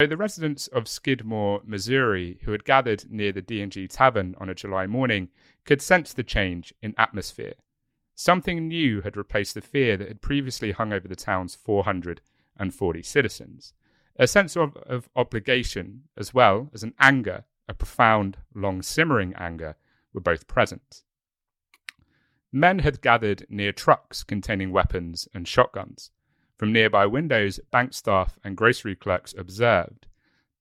So the residents of Skidmore, Missouri, who had gathered near the D&G Tavern on a July morning, could sense the change in atmosphere. Something new had replaced the fear that had previously hung over the town's 440 citizens. A sense of, of obligation, as well as an anger, a profound, long simmering anger, were both present. Men had gathered near trucks containing weapons and shotguns. From nearby windows, bank staff and grocery clerks observed.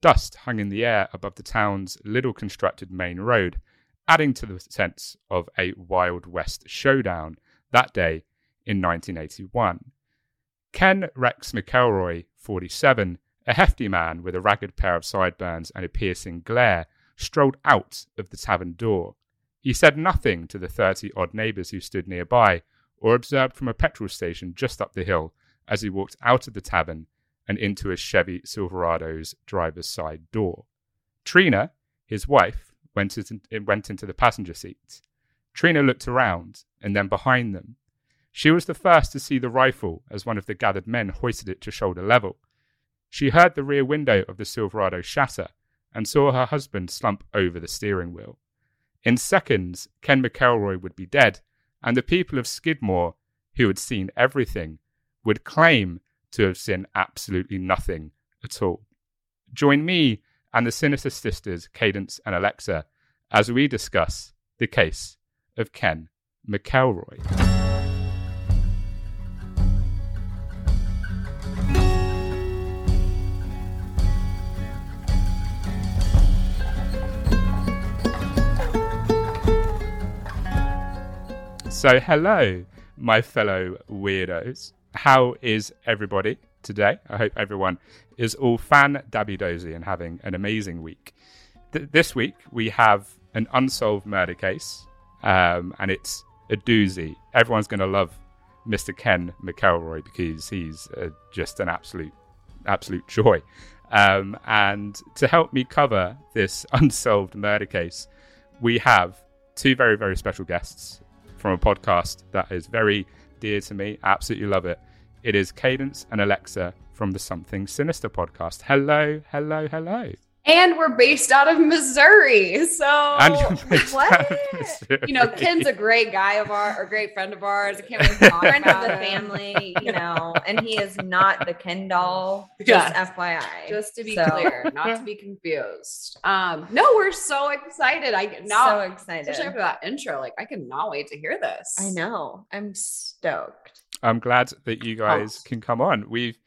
Dust hung in the air above the town's little constructed main road, adding to the sense of a Wild West showdown that day in 1981. Ken Rex McElroy, 47, a hefty man with a ragged pair of sideburns and a piercing glare, strolled out of the tavern door. He said nothing to the 30 odd neighbours who stood nearby or observed from a petrol station just up the hill as he walked out of the tavern and into a Chevy Silverado's driver's side door. Trina, his wife, went, went into the passenger seat. Trina looked around and then behind them. She was the first to see the rifle as one of the gathered men hoisted it to shoulder level. She heard the rear window of the Silverado shatter and saw her husband slump over the steering wheel. In seconds, Ken McElroy would be dead, and the people of Skidmore, who had seen everything, would claim to have seen absolutely nothing at all. Join me and the Sinister Sisters, Cadence and Alexa, as we discuss the case of Ken McElroy. So, hello, my fellow weirdos how is everybody today? I hope everyone is all fan dabby dozy and having an amazing week. Th- this week we have an unsolved murder case, um, and it's a doozy. Everyone's going to love Mr. Ken McElroy because he's uh, just an absolute, absolute joy. Um, and to help me cover this unsolved murder case, we have two very, very special guests from a podcast that is very dear to me. Absolutely love it. It is Cadence and Alexa from the Something Sinister podcast. Hello, hello, hello. And we're based out of Missouri. So what? Missouri. You know, Ken's a great guy of ours, a great friend of ours. I can't really talk friend of the family, you know, and he is not the Ken doll. Just FYI. Just to be so. clear, not to be confused. Um, no, we're so excited. I now so excited. Especially after that intro. Like I cannot wait to hear this. I know. I'm stoked. I'm glad that you guys can come on. We've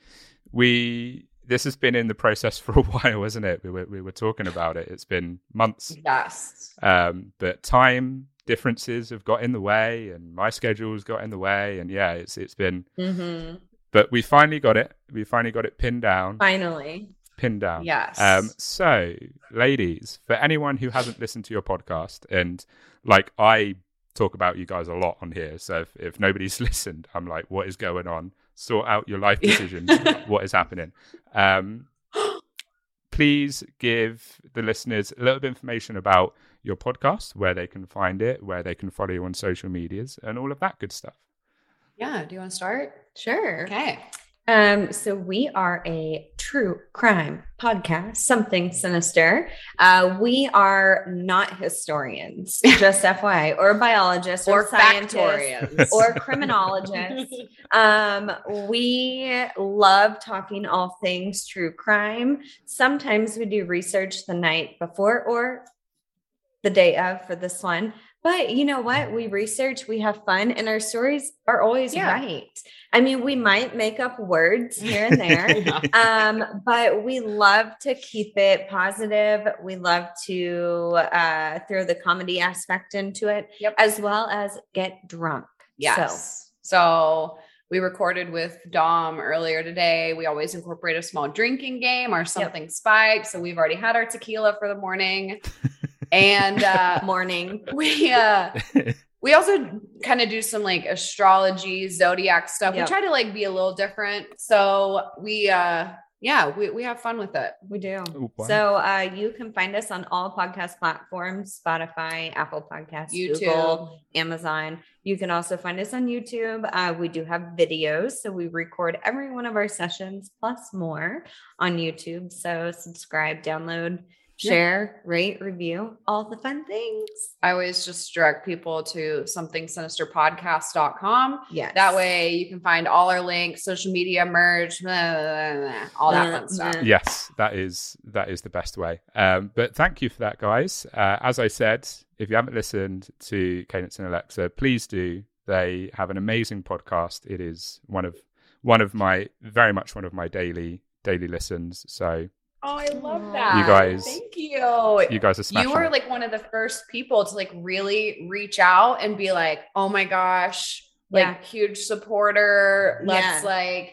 we this has been in the process for a while, isn't it? We were we were talking about it. It's been months. Yes. Um, but time differences have got in the way, and my schedule's got in the way, and yeah, it's it's been. Mm-hmm. But we finally got it. We finally got it pinned down. Finally. Pinned down. Yes. Um, so, ladies, for anyone who hasn't listened to your podcast, and like I talk about you guys a lot on here. So if, if nobody's listened, I'm like, what is going on? Sort out your life decisions. what is happening? Um, please give the listeners a little bit of information about your podcast, where they can find it, where they can follow you on social medias, and all of that good stuff. Yeah. Do you want to start? Sure. Okay. Um, so we are a true crime podcast, something sinister. Uh, we are not historians, just FYI, or biologists, or, or scientists, or criminologists. um, we love talking all things true crime. Sometimes we do research the night before or the day of for this one. But you know what? We research, we have fun, and our stories are always yeah. right. I mean, we might make up words here and there, yeah. um, but we love to keep it positive. We love to uh, throw the comedy aspect into it, yep. as well as get drunk. Yes. So, so we recorded with Dom earlier today. We always incorporate a small drinking game or something yep. spiked. So we've already had our tequila for the morning. and uh morning we uh we also kind of do some like astrology zodiac stuff yep. we try to like be a little different so we uh yeah, we, we have fun with it. We do. Oh, wow. So uh, you can find us on all podcast platforms Spotify, Apple Podcasts, YouTube. Google, Amazon. You can also find us on YouTube. Uh, we do have videos. So we record every one of our sessions plus more on YouTube. So subscribe, download, Yeah. share, rate, review, all the fun things. I always just direct people to something sinister somethingsinisterpodcast.com. Yes. That way you can find all our links, social media merge, blah, blah, blah, blah, all that fun stuff. yes, that is that is the best way. Um, but thank you for that, guys. Uh, as I said, if you haven't listened to Cadence and Alexa, please do. They have an amazing podcast. It is one of one of my very much one of my daily daily listens. So Oh, I love that. You guys- Thank you. you guys are smashing. you were like one of the first people to like really reach out and be like, oh my gosh, like Yeah. huge supporter. Let's Yeah. like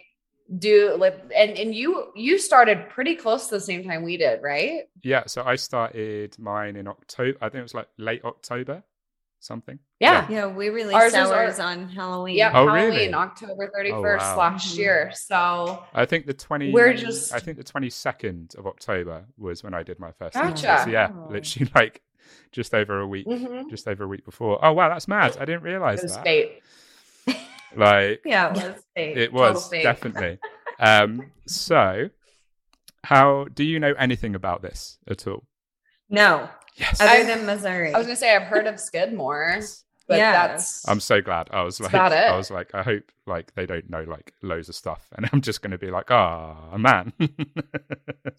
do like and and you you started pretty close to the same time we did, right? yeah. So I started mine in October. I think it was like late October, something. Yeah. Yeah, we released Ours was ours, on Halloween. Yeah, Oh, Halloween, really? October 31st wow. last Mhm. year. So I think the twenty. We're just- I think the twenty second of October was when I did my first. Gotcha. So yeah, Oh. literally like just over a week. mhm. Just over a week before. Oh wow, that's mad! I didn't realize it was that. fate. Like Yeah, it was fake. it was fate. definitely. um, so, how do you know anything about this at all? no, Yes. other I've- than Missouri. I was gonna say I've heard of Skidmore, but Yeah. that's I'm so glad. I was like, about it. I was like, I hope like they don't know like loads of stuff, and I'm just going to be like, ah, man.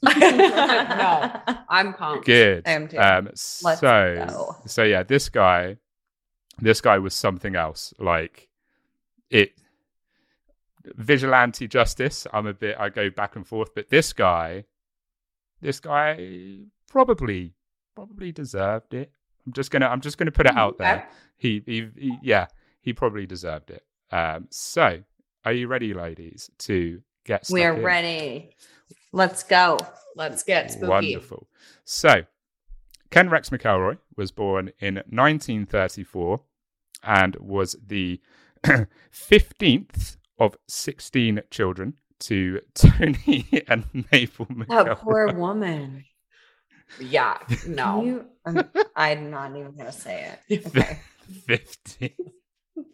No. I'm pumped. Good. I am too. Um, Let's so, go. so yeah, this guy, this guy was something else. Like it, vigilante justice. I'm a bit. I go back and forth, but this guy, this guy probably, probably deserved it. I'm just gonna. I'm just gonna put it out there. He, he, he yeah, he probably deserved it. Um, so, are you ready, ladies, to get? we are in? ready. Let's go. Let's get spooky. Wonderful. So, Ken Rex McElroy was born in 1934 and was the 15th of 16 children to Tony and Mabel McElroy. That poor woman. Yeah. No. You, I'm, I'm not even gonna say it. Okay. 15.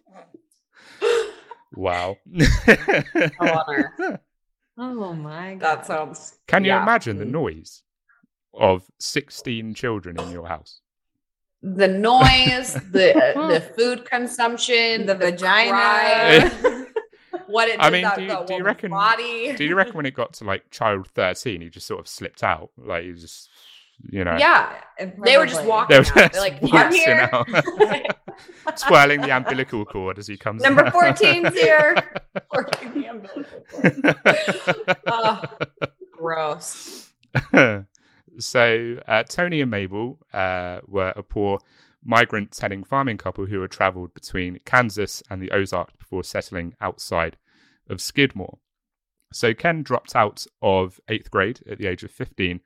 wow. honor. Oh my god. That sounds. Can you yeah. imagine the noise of 16 children in your house? The noise, the uh, the food consumption, The vagina. cry, what it did I mean, that do you- do you reckon- body. Do you reckon when it got to like child 13, he just sort of slipped out? Like, he just, you know. Yeah, they were just walking. They were just They're like, I'm waltzing here. out. twirling the umbilical cord as he comes Number out. 14's here. Working the umbilical cord. Oh, gross. so uh, Tony and Mabel uh, were a poor migrant tenning farming couple who had travelled between Kansas and the Ozarks before settling outside of Skidmore. So Ken dropped out of eighth grade at the age of 15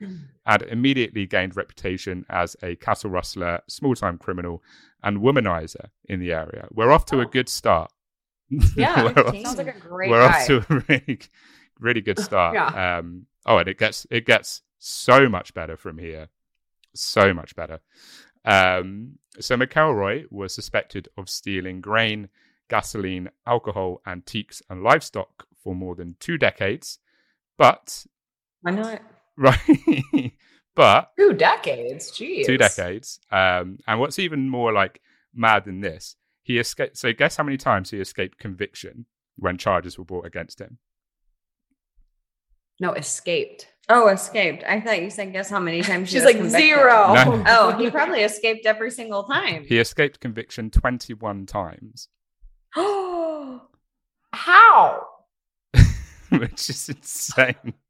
and immediately gained reputation as a cattle rustler, small time criminal, and womanizer in the area. We're off to a Oh. good start. Yeah, We're off- sounds like a great we're guy. off to a really, really good start. Yeah. Um, oh, and it gets it gets so much better from here, so much better. Um, so McElroy was suspected of stealing grain, gasoline, alcohol, antiques, and livestock for more than two decades, but Why not? right, but Two decades. Jeez. two decades. Um, and what's even more like mad than this, he escaped. So guess how many times he escaped conviction when charges were brought against him? No, escaped. Oh, escaped. I thought you said guess how many times She's like convicted. zero. No. Oh, he probably escaped every single time. He escaped conviction 21 times, Oh, How? which is insane.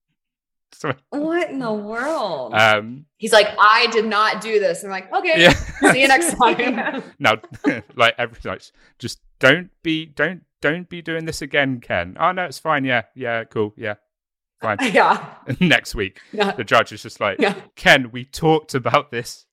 What in the world? um, He's like, I did not do this. I'm like, okay, yeah. see you next time. now, like every like, just don't be, don't, don't be doing this again, Ken. Oh no, it's fine. Yeah, yeah, cool. Yeah, fine. yeah. Next week, Yeah. the judge is just like, Yeah. Ken, we talked about this.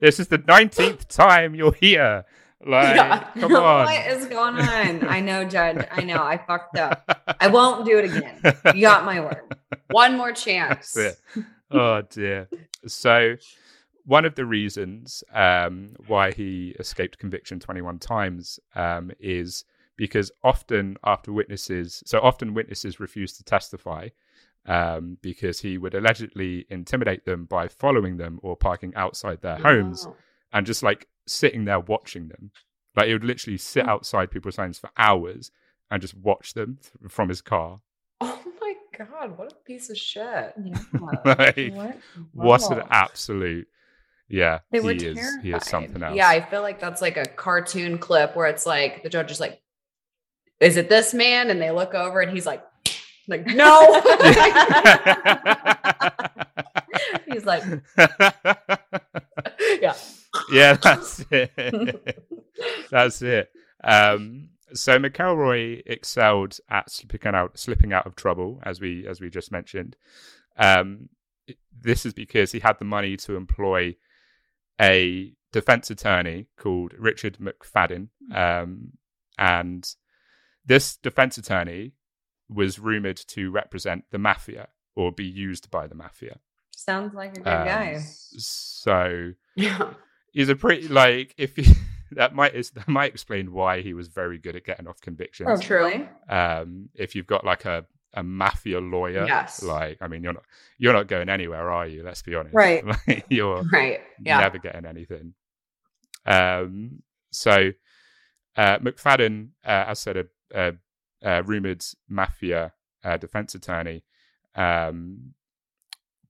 this is the 19th time you're here. Like, yeah. come on. what is going on? I know, Judge. I know. I fucked up. I won't do it again. You got my word. One more chance. Oh dear. So one of the reasons um, why he escaped conviction 21 times um, is because often after witnesses, so often witnesses refuse to testify um, because he would allegedly intimidate them by following them or parking outside their homes and just like sitting there watching them. Like he would literally sit oh. outside people's homes for hours and just watch them th- from his car. Oh my god, what a piece of shit! Yeah. like, what? what an absolute yeah, they were he is he is something else. Yeah, I feel like that's like a cartoon clip where it's like the judge is like, "Is it this man?" And they look over and he's like, "Like no." he's like, "Yeah, yeah, that's it. that's it." Um, so McElroy excelled at slipping out, slipping out of trouble, as we as we just mentioned. Um, this is because he had the money to employ a defense attorney called Richard McFadden. Um, and this defense attorney was rumored to represent the mafia or be used by the mafia. Sounds like a good um, guy. So yeah. He's a pretty like if you, that might is that might explain why he was very good at getting off convictions. Oh, truly. Um, if you've got like a a mafia lawyer. Yes. Like, I mean, you're not you're not going anywhere, are you? Let's be honest. Right. Like, you're right. Yeah. never getting anything. Um. So, uh, McFadden, uh, as said, a, a, a rumored mafia uh, defense attorney, um,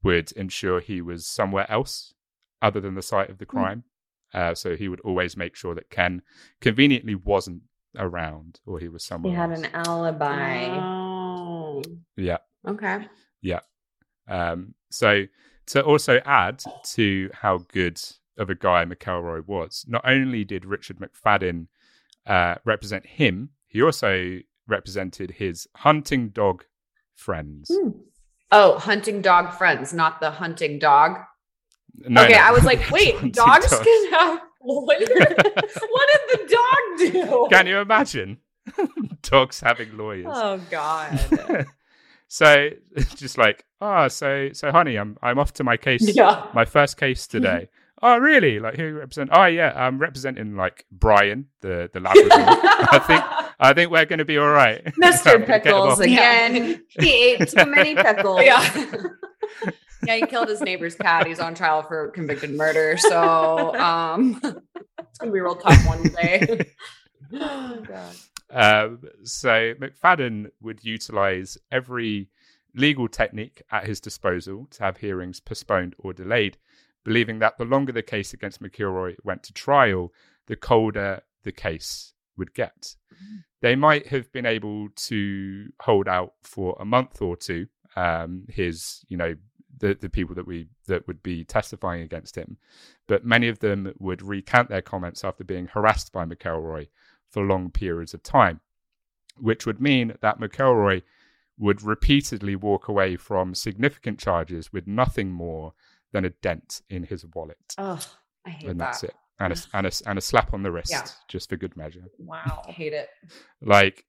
would ensure he was somewhere else other than the site of the hmm. crime. Uh, so he would always make sure that Ken conveniently wasn't around or he was somewhere. He had else. an alibi. Oh. Yeah. Okay. Yeah. Um, so to also add to how good of a guy McElroy was, not only did Richard McFadden uh, represent him, he also represented his hunting dog friends. Mm. Oh, hunting dog friends, not the hunting dog. No, okay, no. I was like, wait, dogs, dogs can have lawyers. what did the dog do? Can you imagine? Dogs having lawyers. Oh God. so just like, oh, so so honey, I'm I'm off to my case. Yeah. My first case today. oh really? Like who represent? Oh yeah, I'm representing like Brian, the the Labrador. I think I think we're going to be all right. Mr. Pickles again. he ate too many pickles. Yeah. Yeah, he killed his neighbor's cat. He's on trial for convicted murder. So um, it's gonna be real tough one day. oh god. Um, so McFadden would utilize every legal technique at his disposal to have hearings postponed or delayed, believing that the longer the case against McElroy went to trial, the colder the case would get. Mm-hmm. They might have been able to hold out for a month or two. Um, his, you know, the, the people that we that would be testifying against him, but many of them would recant their comments after being harassed by McElroy for long periods of time, which would mean that McElroy would repeatedly walk away from significant charges with nothing more than a dent in his wallet. Oh, I hate and that. that's it. And a, and, a, and a slap on the wrist, yeah. just for good measure. Wow, I hate it. Like,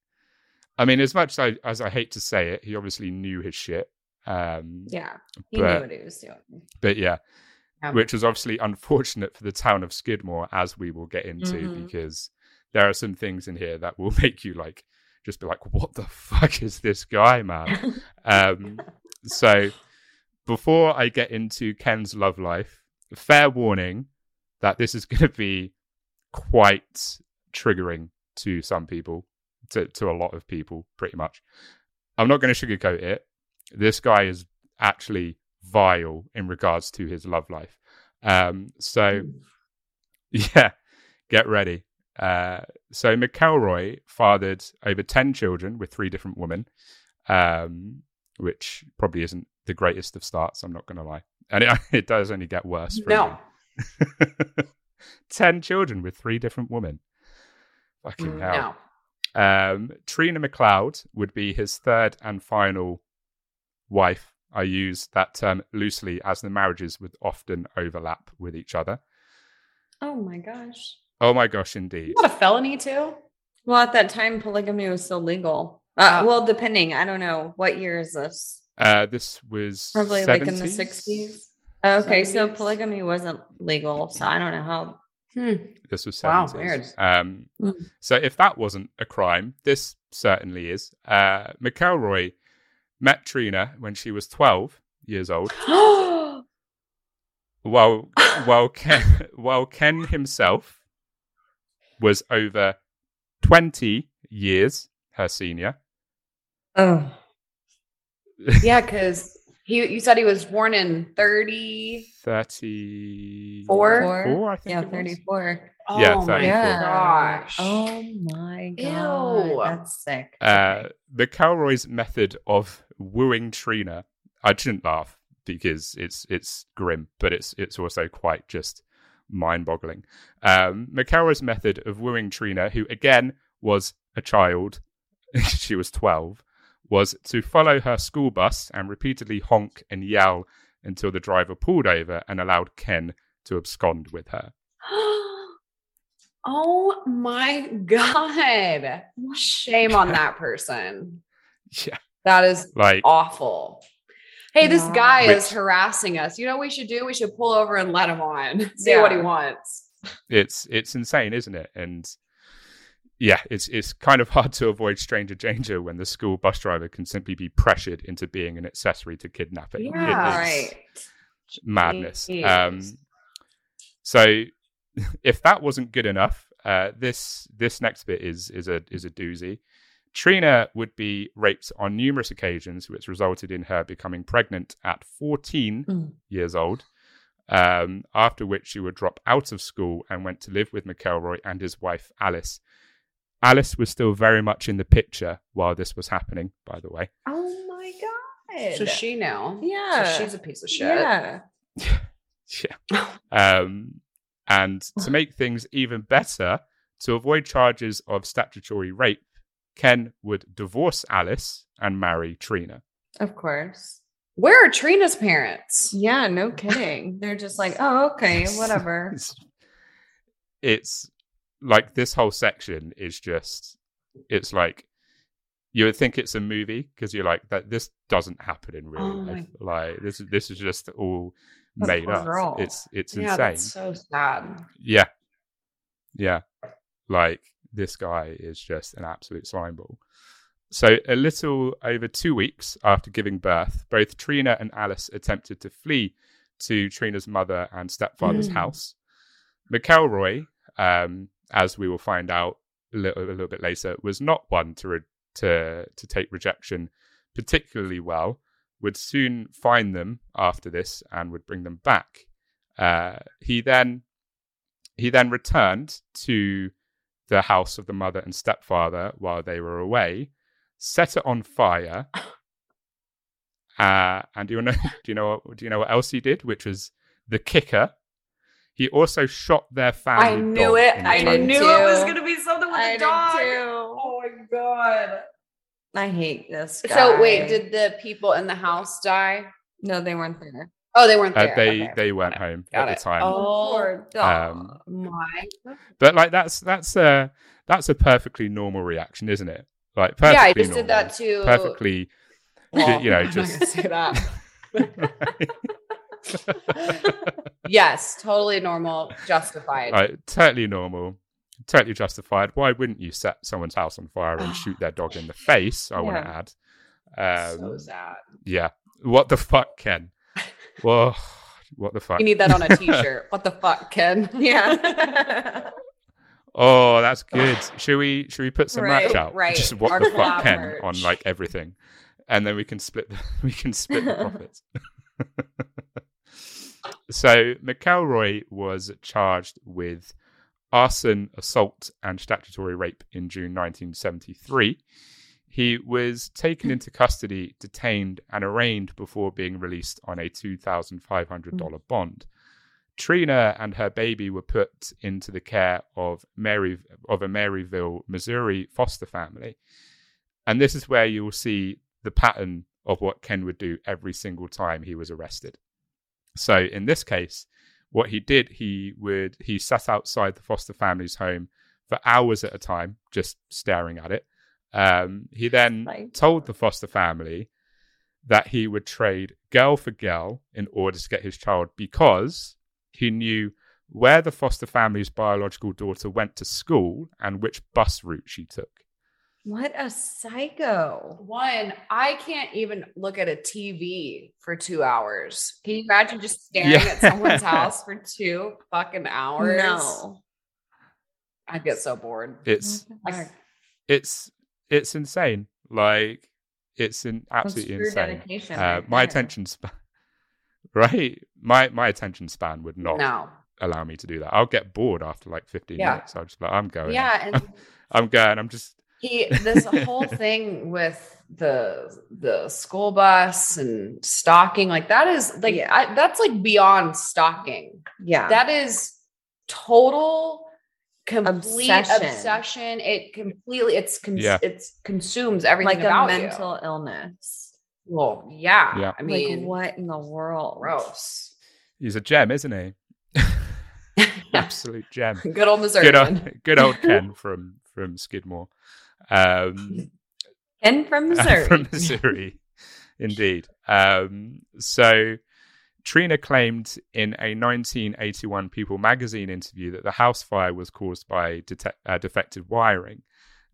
I mean, as much as I, as I hate to say it, he obviously knew his shit. Um, yeah, he but, knew what he was doing. But yeah, yeah, which was obviously unfortunate for the town of Skidmore, as we will get into, mm-hmm. because there are some things in here that will make you like just be like, "What the fuck is this guy, man?" um, so, before I get into Ken's love life, fair warning that this is going to be quite triggering to some people, to to a lot of people, pretty much. I'm not going to sugarcoat it this guy is actually vile in regards to his love life. Um, so, yeah, get ready. Uh, so McElroy fathered over 10 children with three different women, um, which probably isn't the greatest of starts, I'm not going to lie. And it, it, does only get worse. no. 10 children with three different women. Fucking hell. No. Um, Trina McCloud would be his third and final wife. I use that term loosely as the marriages would often overlap with each other. Oh my gosh. Oh my gosh, indeed. Not a felony too. Well, at that time, polygamy was still legal. Uh, Oh. well, depending, I don't know. What year is this? Uh, this was Probably like in the 60s. Okay, so polygamy wasn't legal, so I don't know how. Hmm. This was 70s. Wow, weird. Um, Mm. So if that wasn't a crime, this certainly is. Uh, McElroy met Trina when she was 12 years old, while while Ken, while Ken himself was over 20 years her senior. Oh, yeah, because he you said he was born in 30. 34, Four? I think. yeah, it was. 34. Oh Yeah, my 34. gosh. Oh my god, Ew. that's sick. Uh, Okay. McElroy's method of wooing Trina, I shouldn't laugh because it's it's grim, but it's it's also quite just mind-boggling. Um, McElroy's method of wooing Trina, who again was a child, she was twelve, was to follow her school bus and repeatedly honk and yell until the driver pulled over and allowed Ken to abscond with her. oh my god. Shame on that person. Yeah, That is like awful. Hey, this Yeah. guy is harassing us. You know what we should do? We should pull over and let him on. See Yeah. what he wants. it's it's insane, isn't it? And yeah, it's it's kind of hard to avoid stranger danger when the school bus driver can simply be pressured into being an accessory to kidnapping. Yeah. it's right. madness. Um, so if that wasn't good enough, uh, this this next bit is is a is a doozy. Trina would be raped on numerous occasions, which resulted in her becoming pregnant at 14 Mm. years old. Um, after which she would drop out of school and went to live with McElroy and his wife Alice. Alice was still very much in the picture while this was happening, by the way. Oh my god. So she know. Yeah. So she's a piece of shit. Yeah. Yeah. Um, and to make things even better, to avoid charges of statutory rape, Ken would divorce Alice and marry Trina. Of course. Where are Trina's parents? Yeah, no kidding. They're just like, oh, okay, whatever. It's, it's like this whole section is just, it's like, you would think it's a movie because you're like that. This doesn't happen in real Oh life. Like this this is just all That made up. girl. It's it's yeah, insane. that's so sad. Yeah. Yeah. Like this guy is just an absolute slime ball. So, a little over two weeks after giving birth, both Trina and Alice attempted to flee to Trina's mother and stepfather's Mm. house. McElroy, um, as we will find out a little, a little bit later, was not one to, re- to, to take rejection particularly well, would soon find them after this and would bring them back. Uh, he then he then returned to the house of the mother and stepfather while they were away, set it on fire. Uh, and do you know? Do you know? What, do you know what else he did? Which was the kicker. He also shot their family. I knew dog it. I knew too. it was gonna be something with I a did dog. too. Oh my god. I hate this. Guy. So wait, did the people in the house die? no, they weren't there. Oh, they weren't Uh, there. they Okay. they weren't Got it. home Got at it. the time. Oh, Um, my. But like that's that's a that's a perfectly normal reaction, isn't it? Like perfectly Yeah, I just normal, did that too. Perfectly, Well, you know, I'm just say that. yes, totally normal, justified. like totally normal, totally justified. Why wouldn't you set someone's house on fire and shoot their dog in the face? I want to add. Um, so sad. yeah. What the fuck, Ken? Whoa. What the fuck? You need that on a t-shirt. what the fuck, Ken? yeah. Oh, that's good. should we should we put some Right, merch out? right. Just what Our the fuck Ken merch. on like everything, and then we can split the, we can split the profits. so McElroy was charged with arson, assault, and statutory rape in June 1973. He was taken into custody, detained, and arraigned before being released on a $2,500 hmm. bond. Trina and her baby were put into the care of Mary of a Maryville, Missouri foster family. And this is where you will see the pattern of what Ken would do every single time he was arrested. So in this case, what he did, he would he sat outside the foster family's home for hours at a time, just staring at it. Um, he then told the foster family that he would trade girl for girl in order to get his child because he knew where the foster family's biological daughter went to school and which bus route she took. What a psycho. One, I can't even look at a TV for two hours. Can you imagine just staring Yeah. at someone's house for two fucking hours? No. I'd get so bored. It's What it's it's insane. Like it's in absolutely insane. dedication Uh, right my there. attention span, right? My my attention span would not No. allow me to do that. I'll get bored after like 15 Yeah. minutes. I'll just like I'm going. Yeah, and I'm going. I'm just he this whole thing with the the school bus and stalking, like that is like Yeah. I, that's like beyond stalking. Yeah. That is total complete Obsession. obsession. It completely it's cons- Yeah. it's consumes everything like a mental you. illness. Well, yeah. Yeah. I mean, like what in the world? gross. he's a gem, isn't he? Absolute gem. Good old Missouri. Good old, good old Ken from from Skidmore. Um, And from Missouri. from Missouri, indeed. Um, so Trina claimed in a 1981 People magazine interview that the house fire was caused by uh, defective wiring.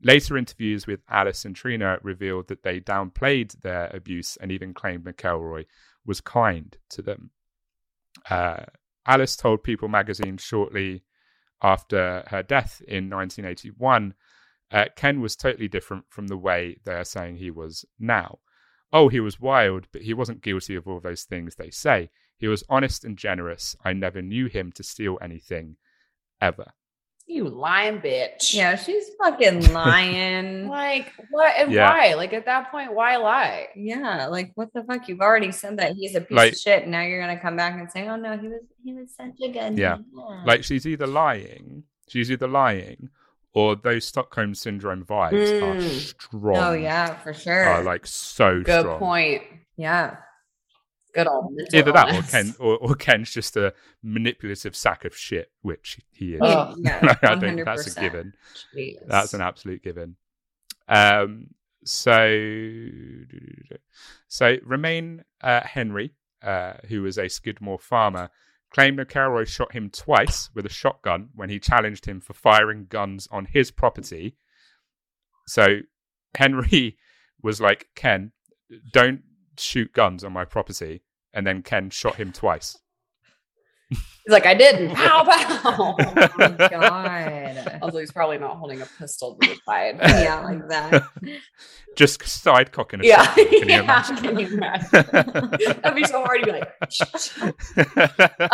Later interviews with Alice and Trina revealed that they downplayed their abuse and even claimed McElroy was kind to them. Uh, Alice told People magazine shortly after her death in 1981 uh, Ken was totally different from the way they're saying he was now. Oh, he was wild, but he wasn't guilty of all those things they say. He was honest and generous. I never knew him to steal anything, ever. You lying bitch. yeah, she's fucking lying. Like what and Yeah. why? Like at that point, why lie? yeah, like what the fuck? You've already said that he's a piece Like- of shit. And now you're gonna come back and say, "Oh no, he was he was such a good Yeah. man." Like she's either lying, she's either lying, or those Stockholm syndrome vibes are Mm. strong. oh yeah, for sure. are like so strong. Good strong. point. yeah, Good old Either that or. Ken, or, or Ken's just a manipulative sack of shit, which he is. Ugh. yeah, I think that's a given. Jeez. That's an absolute given. Um, so, so Romaine uh, Henry, uh, who was a Skidmore farmer, claimed McElroy shot him twice with a shotgun when he challenged him for firing guns on his property. So Henry was like, "Ken, don't shoot guns on my property," and then Ken shot him twice. He's like, I didn't. Pow pow. Oh my god. Although he's probably not holding a pistol to the side. yeah, like that. Just side cocking a Yeah. shotgun. Can yeah. imagine? Can you imagine? That'd be so hard to be like,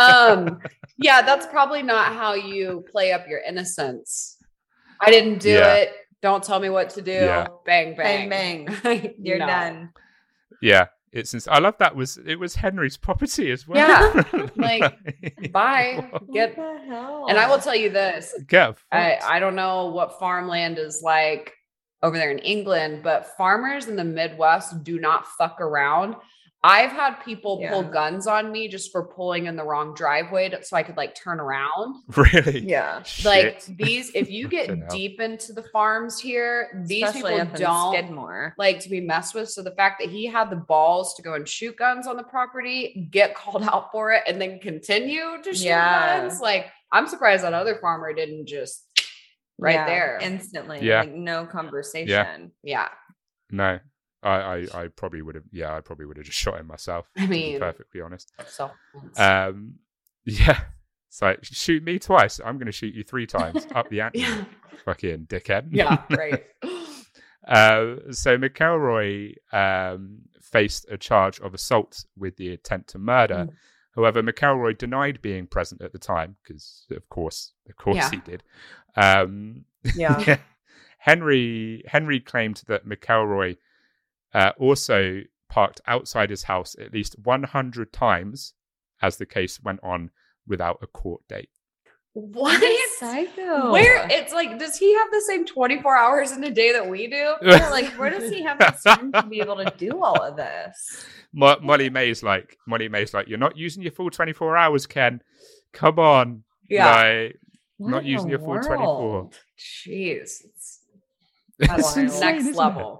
um, yeah, that's probably not how you play up your innocence. I didn't do Yeah. it. Don't tell me what to do. Yeah. Bang, bang, Bang, bang. You're No. done. Yeah, it's. ins- I love that. Was it was Henry's property as well? Yeah, like, Bye. What Get the hell? and I will tell you this. Get I. I don't know what farmland is like over there in England, but farmers in the Midwest do not fuck around. I've had people pull guns on me just for pulling in the wrong driveway to, so I could like turn around. really. yeah. Like Shit. these, if you get deep into the farms here, these Especially people don't Skidmore. like to be messed with. So the fact that he had the balls to go and shoot guns on the property, get called out for it, and then continue to shoot Yeah. guns, like I'm surprised that other farmer didn't just right Yeah, there. instantly. Yeah. Like no conversation. yeah, No, I, I, I probably would have. Yeah, I probably would have just shot him myself. I to be mean- perfectly honest. so Um, yeah. It's like shoot me twice. I'm going to shoot you three times up the ante. yeah, Fucking dickhead. yeah, right. Uh, so McElroy um, faced a charge of assault with the intent to murder. Mm. However, McElroy denied being present at the time because, of course, of course, Yeah. he did. Um, Yeah. Henry Henry claimed that McElroy uh, also parked outside his house at least 100 times as the case went on without a court date. What? psycho. Where it's like, does he have the same 24 hours in a day that we do? Yeah, like where does he have the time to be able to do all of this? Mo- Molly May's like, Molly May's like, you're not using your full 24 hours, Ken. Come on. Yeah. Like, not using the your full 24. world? Jeez. It's It's that's insane, next isn't it?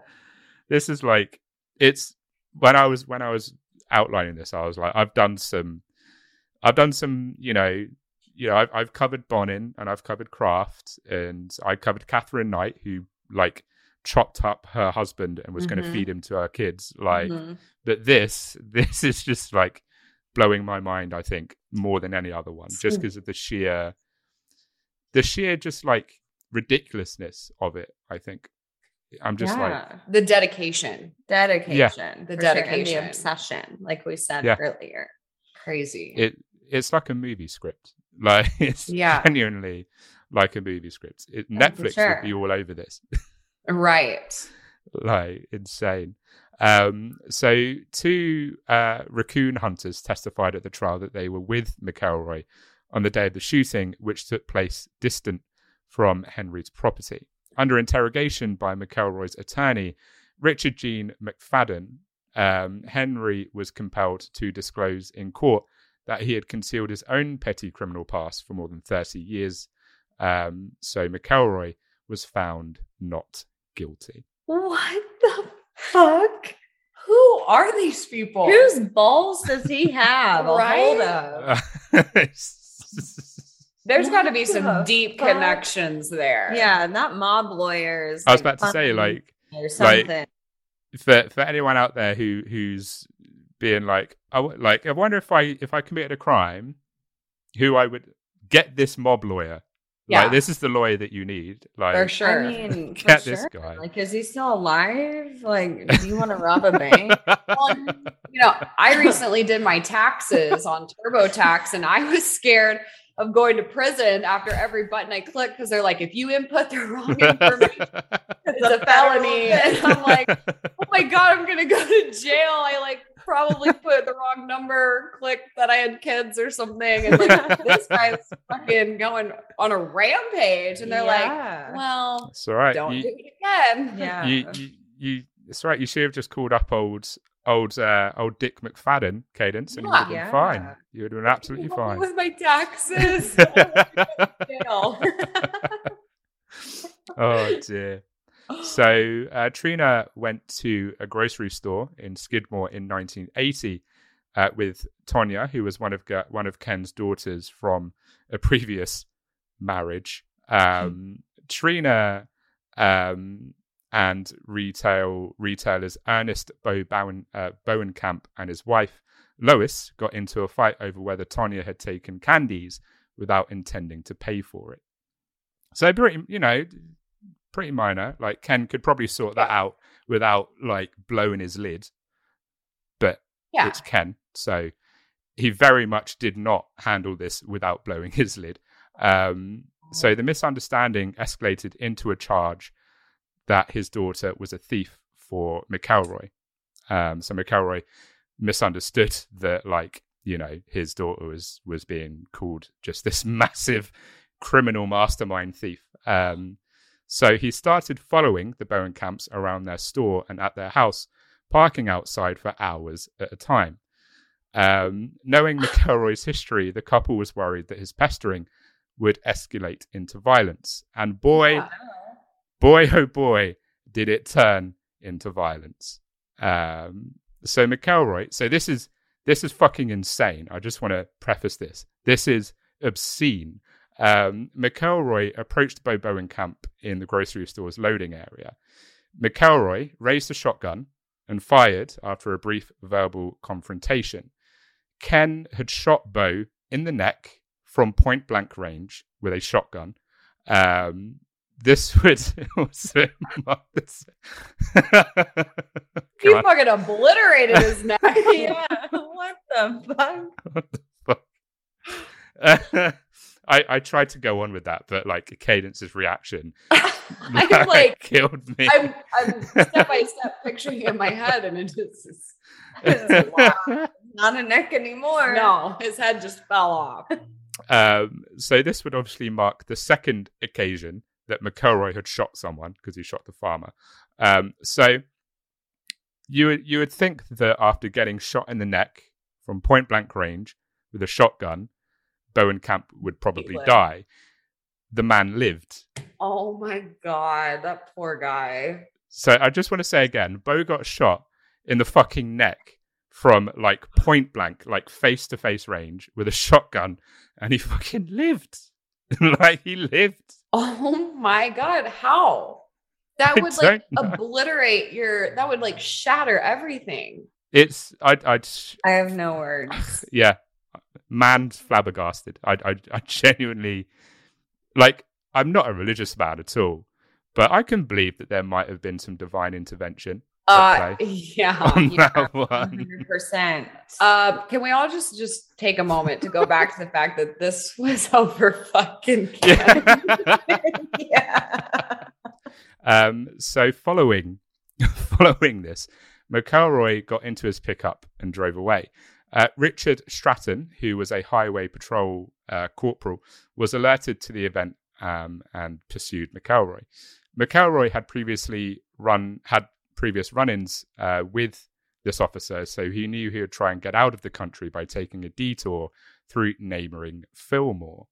This is like it's when I was when I was outlining this, I was like, I've done some I've done some, you know, you know, I've I've covered Bonin and I've covered Kraft and I covered Katherine Knight, who like chopped up her husband and was going to feed him to her kids. Like, Mhm. but this this is just like blowing my mind. I think more than any other one, just because of the sheer the sheer just like ridiculousness of it. I think I'm just like The dedication. dedication, The for sure, and dedication. the obsession, like we said Yeah. earlier. Crazy. it it's like a movie script. Like it's Yeah. genuinely like a movie script. It, Yeah, Netflix sure. would be all over this. right. like insane. Um, so two uh, raccoon hunters testified at the trial that they were with McElroy on the day of the shooting, which took place distant from Henry's property. Under interrogation by McElroy's attorney, Richard Gene McFadden, um, Henry was compelled to disclose in court that he had concealed his own petty criminal past for more than 30 years. Um, so McElroy was found not guilty. What the fuck? Who are these people? Whose balls does he have a hold Right? of? There's got to be What some deep fuck? connections there. Yeah, not mob lawyers. I was about to say, funny like, or something. for for anyone out there who who's being like, I w- like, I wonder if I if I committed a crime, who I would get this mob lawyer. Yeah. Like, this is the lawyer that you need. Like, For sure. I mean, for get this sure. guy. Like, is he still alive? Like, do you want to rob a bank? Well, you know, I recently did my taxes on TurboTax and I was scared of going to prison after every button I click because they're like, if you input the wrong information, it's a felony. And I'm like, oh my God, I'm going to go to jail. I like probably put the wrong number, clicked that I had kids or something. And like, this guy's fucking going on a rampage. And they're like, well, it's all right. don't you, do it again. yeah. you, you, you, it's all right. You should have just called up old old uh, old Dick McFadden, Cadence, and you would have been Yeah. fine. You would have been absolutely Help fine. With my taxes. Oh dear. So uh, Trina went to a grocery store in Skidmore in 1980 uh, with Tonya, who was one of one of Ken's daughters from a previous marriage. Um, Trina um, and retail retailers Ernest Bo Bowen, uh, Bowenkamp and his wife Lois got into a fight over whether Tonya had taken candies without intending to pay for it. So pretty, you know, pretty minor. Like Ken could probably sort that out without like blowing his lid, but yeah. it's Ken, so he very much did not handle this without blowing his lid. Um, so the misunderstanding escalated into a charge that his daughter was a thief for McElroy. Um, so McElroy misunderstood that, like, you know, his daughter was was being called just this massive criminal mastermind thief. Um, so he started following the Bowenkamps around their store and at their house, parking outside for hours at a time. Um, knowing McElroy's history, the couple was worried that his pestering would escalate into violence. And boy, Yeah. Boy, oh boy, did it turn into violence. Um, so McElroy, so this is this is fucking insane. I just want to preface this. This is obscene. Um, McElroy approached Bo Bowenkamp in the grocery store's loading area. McElroy raised a shotgun and fired after a brief verbal confrontation. Ken had shot Bo in the neck from point blank range with a shotgun. Um, this would also mark this. He Come on. fucking obliterated his neck. yeah. What the fuck? I, I tried to go on with that, but like Cadence's reaction I'm like, killed me. I'm, I'm step by step picturing it in my head, and it just is. it's wow. Not a neck anymore. No, his head just fell off. Um, so this would obviously mark the second occasion that McElroy had shot someone because he shot the farmer. Um, so you would you would think that after getting shot in the neck from point blank range with a shotgun, Bowenkamp would probably would. die, the man lived. Oh my god, that poor guy. So I just want to say again, Bo got shot in the fucking neck from like point blank, like face to face range with a shotgun, and he fucking lived. like he lived. Oh my god, how? That would like obliterate your that would like shatter everything. It's I I I have no words. yeah, man's flabbergasted. I I I genuinely like. I'm not a religious man at all, but I can believe that there might have been some divine intervention Uh yeah. on yeah. that one. 100%. Uh, can we all just just take a moment to go back to the fact that this was over fucking? Yeah. yeah. Um, so following following this, McElroy got into his pickup and drove away. Uh, Richard Stratton, who was a highway patrol uh, corporal, was alerted to the event um, and pursued McElroy. McElroy had previously run had previous run-ins uh, with this officer, so he knew he would try and get out of the country by taking a detour through neighbouring Fillmore.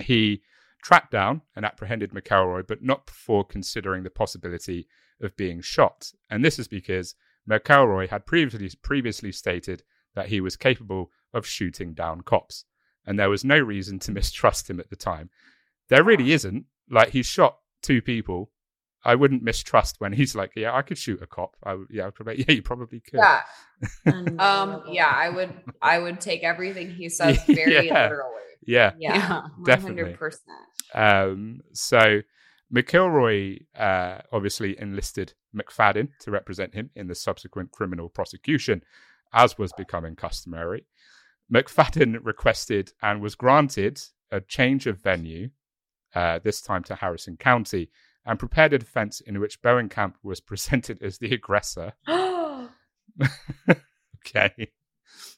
He tracked down and apprehended McElroy, but not before considering the possibility of being shot. And this is because McElroy had previously previously stated that he was capable of shooting down cops, and there was no reason to mistrust him at the time. There really isn't. Like he shot two people. I wouldn't mistrust when he's like, "Yeah, I could shoot a cop." I would, yeah, I'd probably, yeah, you probably could. Yeah. Um, yeah, I would I would take everything he says very Yeah. literally. yeah. Yeah. definitely. 100%. Um, so McElroy uh, obviously enlisted McFadden to represent him in the subsequent criminal prosecution, as was becoming customary. McFadden requested and was granted a change of venue, uh, this time to Harrison County, and prepared a defense in which Bowenkamp was presented as the aggressor. okay.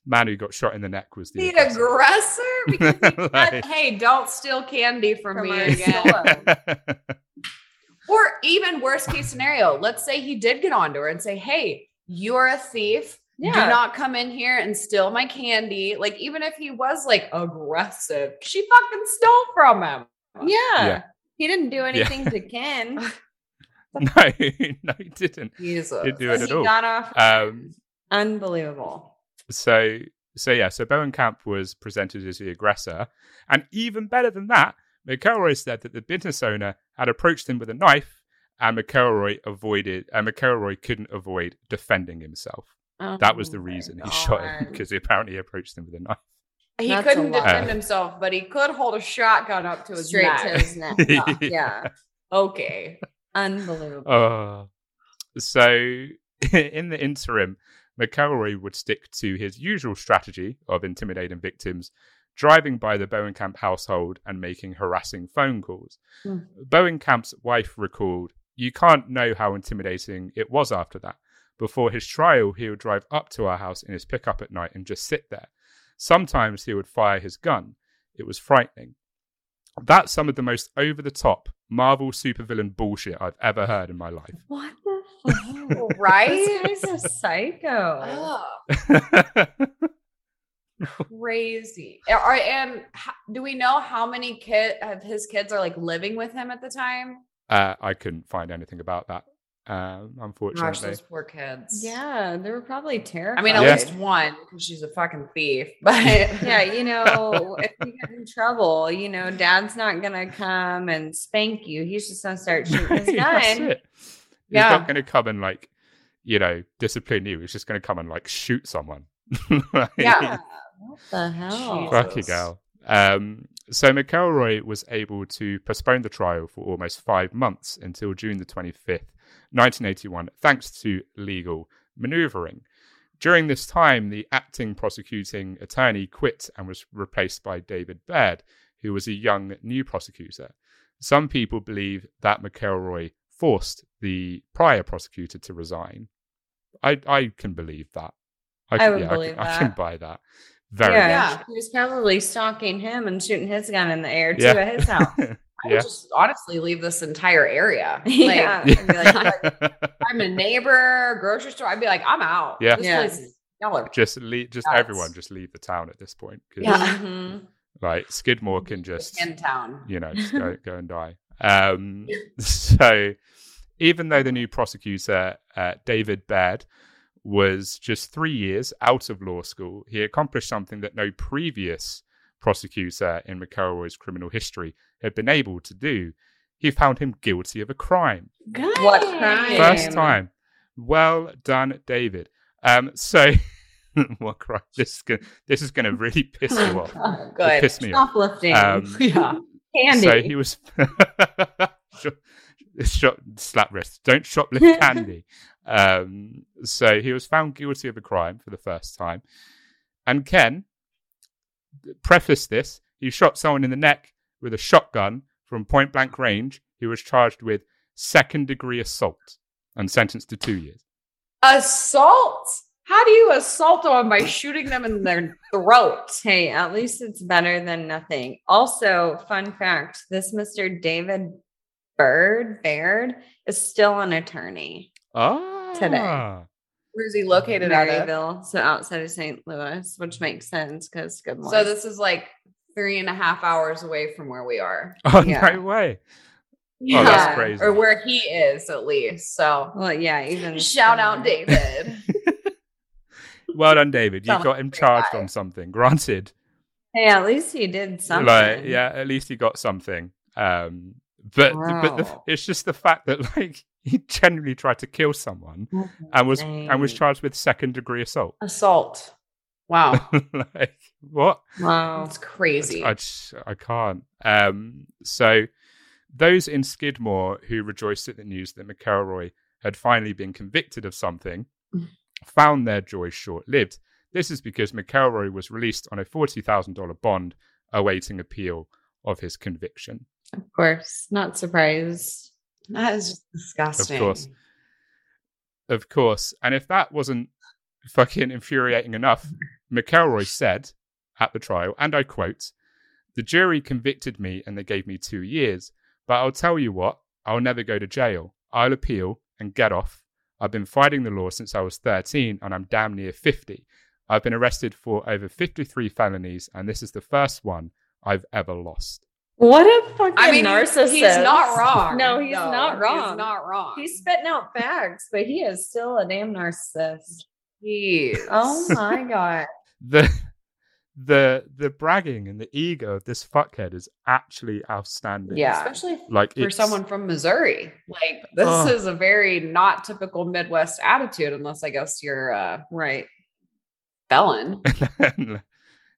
Man who got shot in the neck was the, the aggressor. aggressor? Because he said, Like- hey, don't steal candy from, From me again. Or even worst case scenario, let's say he did get onto her and say, Hey, you're a thief. Yeah. Do not come in here and steal my candy. Like, even if he was like aggressive, she fucking stole from him. Yeah. Yeah. He didn't do anything to Ken. no, no, he didn't. Jesus. Didn't do it he at all. got off. Um, Unbelievable. so, so yeah, so Bowenkamp was presented as the aggressor, and even better than that, McElroy said that the business owner had approached him with a knife, and McElroy avoided, and McElroy couldn't avoid defending himself. That was Oh the my reason he shot him because he apparently approached him with a knife. He That's couldn't a lot. defend himself, but he could hold a shotgun up to his Straight neck. to his neck. Yeah. yeah. Okay. Unbelievable. Oh. So, in the interim, McElroy would stick to his usual strategy of intimidating victims, driving by the Bowenkamp household and making harassing phone calls. Hmm. Bowenkamp's wife recalled, You can't know how intimidating it was after that. Before his trial, he would drive up to our house in his pickup at night and just sit there. Sometimes he would fire his gun. It was frightening. That's some of the most over the top Marvel supervillain bullshit I've ever heard in my life. What the fuck? Right? This guy's a psycho. Ugh, crazy. Are, and h- do we know how many kid of his kids are like living with him at the time? Uh, I couldn't find anything about that, um, Gosh, unfortunately. those poor kids. Yeah, they were probably terrified. I mean, at Yeah. least one because she's a fucking thief. But yeah, you know, if you get in trouble, you know, dad's not gonna come and spank you. He's just gonna start shooting his That's gun. it. He's not going to come and like, you know, discipline you. He's just going to come and like shoot someone. Like, Yeah. What the hell? Jesus. Fucking hell. Um, so McElroy was able to postpone the trial for almost five months until June the 25th, 1981, thanks to legal maneuvering. During this time, the acting prosecuting attorney quit and was replaced by David Baird, who was a young new prosecutor. Some people believe that McElroy forced the prior prosecutor to resign. I, I can believe that. I can- would yeah, believe I can, I can buy that. Very yeah, Yeah. he was probably stalking him and shooting his gun in the air too Yeah. at his house. I yeah. would just honestly leave this entire area. Like, yeah, I'd be like, I'm a neighbor, grocery store. I'd be like, I'm out. Yeah. This Yeah. place is- y'all are just leave, just Nuts. everyone just leave the town at this point. Yeah. mhm. Like Skidmore can just in town. you know, just go go and die. Um, so even though the new prosecutor, uh, David Baird, was just three years out of law school, he accomplished something that no previous prosecutor in McElroy's criminal history had been able to do. He found him guilty of a crime. Good. What crime? First time. Well done, David. Um, so what crime? This is gonna, this is going to really piss you off. Oh, It good. pissed me off. Shoplifting. Um, Yeah. Candy. So he was shop, shop, slap wrist. Don't shoplift candy. Um, so he was found guilty of a crime for the first time. And Ken prefaced this. He shot someone in the neck with a shotgun from point blank range. He was charged with second degree assault and sentenced to two years. Assault? How do you assault someone by shooting them in their throat? Hey, at least it's better than nothing. Also, fun fact this Mr. David Bird, Baird, is still an attorney. Ah. Today. Where's he located out of? Maryville, so outside of St. Louis, which makes sense because good morning. So this is like three and a half hours away from where we are. Oh, Yeah. no way. Yeah. Oh, that's crazy. Or where he is, at least. So well, yeah, even shout still. out David. Well done, David. You got him like a great charged on something. Granted. Hey, at least he did something. Like, yeah, at least he got something. Um, but but the, it's just the fact that like he genuinely tried to kill someone and was and was charged with second degree assault. Assault. Wow. like what? Wow. That's crazy. I just, I can't. Um, so those in Skidmore who rejoiced at the news that McElroy had finally been convicted of something found their joy short lived. This is because McElroy was released on a forty thousand dollar bond, awaiting appeal of his conviction. Of course, not surprised. That is disgusting. Of course. Of course. And if that wasn't fucking infuriating enough, McElroy said at the trial, and I quote, The jury convicted me and they gave me two years. But I'll tell you what, I'll never go to jail. I'll appeal and get off. I've been fighting the law since I was 13 and I'm damn near 50. I've been arrested for over 53 felonies, and this is the first one I've ever lost. What a fucking I mean, narcissist. he's not wrong. No, he's not wrong. He's not wrong. He's spitting out facts, but he is still a damn narcissist. He Oh my god. the the the bragging and the ego of this fuckhead is actually outstanding. Yeah. especially like for it's- someone from Missouri. Like this Ugh. is a very not typical Midwest attitude, unless I guess you're a Right. felon.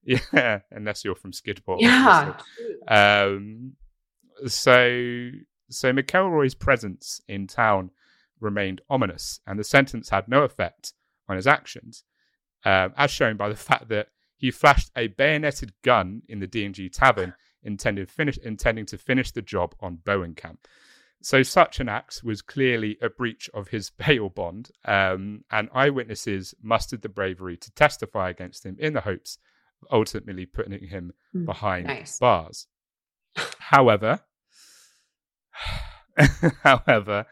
yeah, unless you're from Skidmore. Yeah. Um. So so McElroy's presence in town remained ominous, and the sentence had no effect on his actions, um, as shown by the fact that he flashed a bayoneted gun in the D&G tavern, intended finish, intending to finish the job on Bowenkamp. So such an act was clearly a breach of his bail bond, um, and eyewitnesses mustered the bravery to testify against him in the hopes ultimately putting him Hmm. behind Nice. bars. However, however,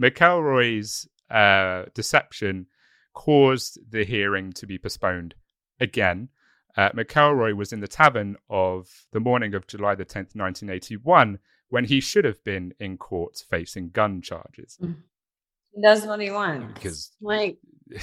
McElroy's uh, deception caused the hearing to be postponed again. Uh, McElroy was in the tavern of the morning of July the 10th, 1981, when he should have been in court facing gun charges. He does what he wants. Because, Like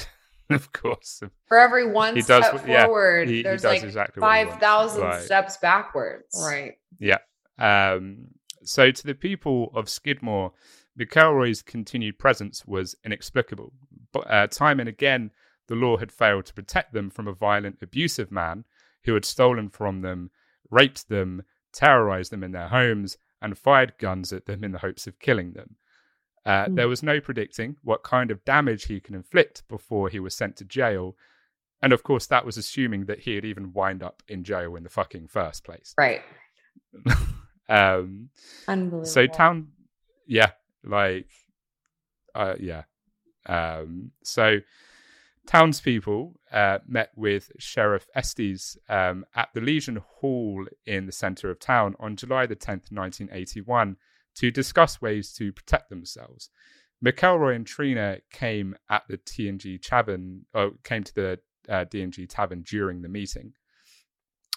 of course, for every one He does step what- yeah, forward, he, he there's does like exactly what he five wants. thousand Right. steps backwards. Right. Yeah. Um, so to the people of Skidmore, McElroy's continued presence was inexplicable. But uh, time and again, the law had failed to protect them from a violent, abusive man who had stolen from them, raped them, terrorized them in their homes, and fired guns at them in the hopes of killing them. Uh, Hmm. There was no predicting what kind of damage he can inflict before he was sent to jail. And of course, that was assuming that he had even wind up in jail in the fucking first place. Right. um, Unbelievable. so town, yeah, like, uh, yeah. Um, so townspeople uh, met with Sheriff Estes um, at the Legion Hall in the centre of town on July the 10th, 1981, to discuss ways to protect themselves. McElroy and Trina came at the TNG tavern, or came to the uh, D&G tavern during the meeting.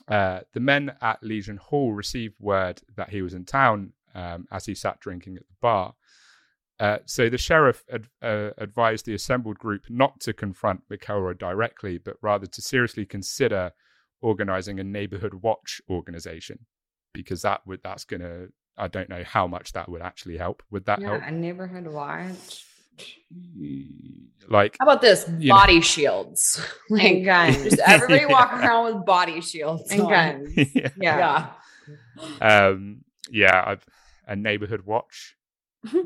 Uh, the men at Legion Hall received word that he was in town um, as he sat drinking at the bar. Uh, so the sheriff ad- uh, advised the assembled group not to confront McElroy directly, but rather to seriously consider organizing a neighborhood watch organization because that would that's gonna I don't know how much that would actually help. Would that yeah, help? a neighborhood watch. Like How about this? You know- Body shields. And like guns. just everybody Yeah. walking around with body shields. and on. guns. yeah, Yeah. Yeah. um, yeah, I've, a neighborhood watch.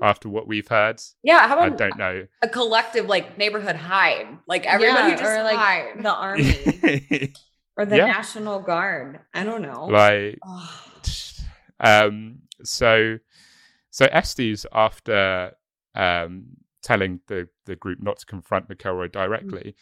After what we've heard, Yeah. How about I don't know. a collective like neighborhood hide? Like everybody Yeah, just or, like, hide. The army or the Yeah. National Guard. I don't know. like um so so Estes after um telling the the group not to confront McElroy directly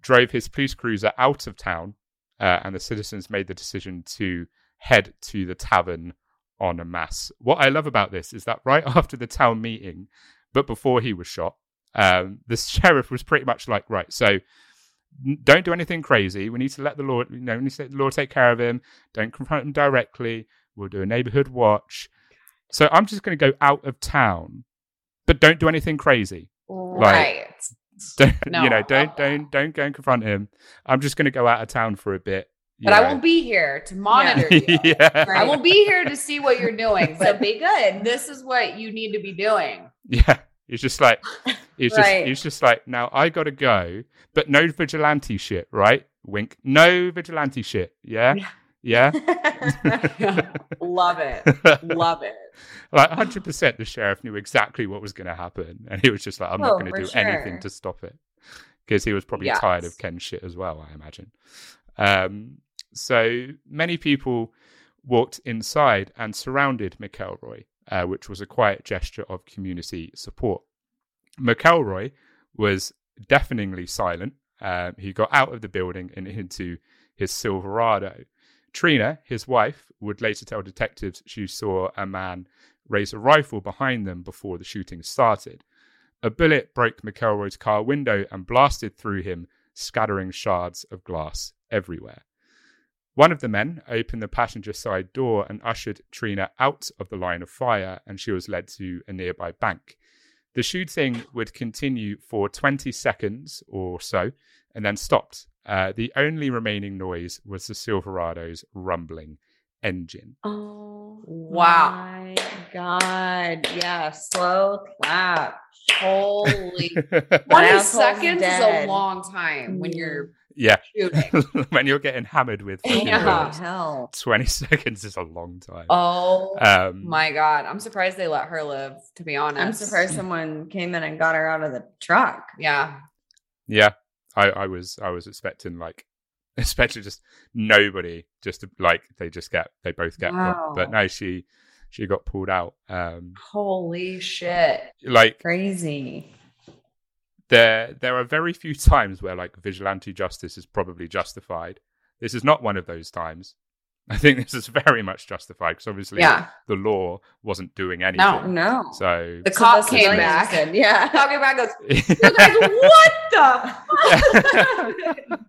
drove his police cruiser out of town uh, and the citizens made the decision to head to the tavern on a mass what i love about this is that right after the town meeting but before he was shot um the sheriff was pretty much like right so n- don't do anything crazy. We need to let the law you know we need to let the law take care of him. Don't confront him directly. We'll do a neighborhood watch. So I'm just going to go out of town, but don't do anything crazy. right. Don't, No, you know, don't don't don't go and confront him. I'm just going to go out of town for a bit. you But I won't be here to monitor you. yeah, I won't be here to see what you're doing. so But be good. this is what you need to be doing. yeah. It's just like it's just Right. it's just like now I got to go, but no vigilante shit, right? Wink. No vigilante shit. Yeah, yeah. Love it. Love it. like 100% the sheriff knew exactly what was going to happen and he was just like i'm not Oh, going to do sure. anything to stop it because he was probably tired of Yes. ken's shit as well i imagine um, so many people walked inside and surrounded mcelroy uh, which was a quiet gesture of community support mcelroy was deafeningly silent um, he got out of the building and into his silverado Trina, his wife, would later tell detectives she saw a man raise a rifle behind them before the shooting started. A bullet broke McElroy's car window and blasted through him, scattering shards of glass everywhere. One of the men opened the passenger side door and ushered Trina out of the line of fire, and she was led to a nearby bank. The shooting would continue for 20 seconds or so and then stopped. Uh, the only remaining noise was the Silverado's rumbling engine. Oh Wow. my god. Yeah. Slow clap. Holy. 20 asshole's seconds is a long time when you're yeah, shooting. when you're getting hammered with Yeah. bullets, Hell. 20 seconds is a long time. Oh um, my God. I'm surprised they let her live, to be honest. I'm surprised someone came in and got her out of the truck. Yeah. yeah, I, I was I was expecting like expecting just nobody just to, like they just get they both get Wow. but no she she got pulled out um Holy shit. like Crazy. there there are very few times where like vigilante justice is probably justified this is not one of those times i think this is very much justified because obviously Yeah. the law wasn't doing anything No. no. so The So cop this came what you back. said. Yeah. Cop came back goes, You guys, what the?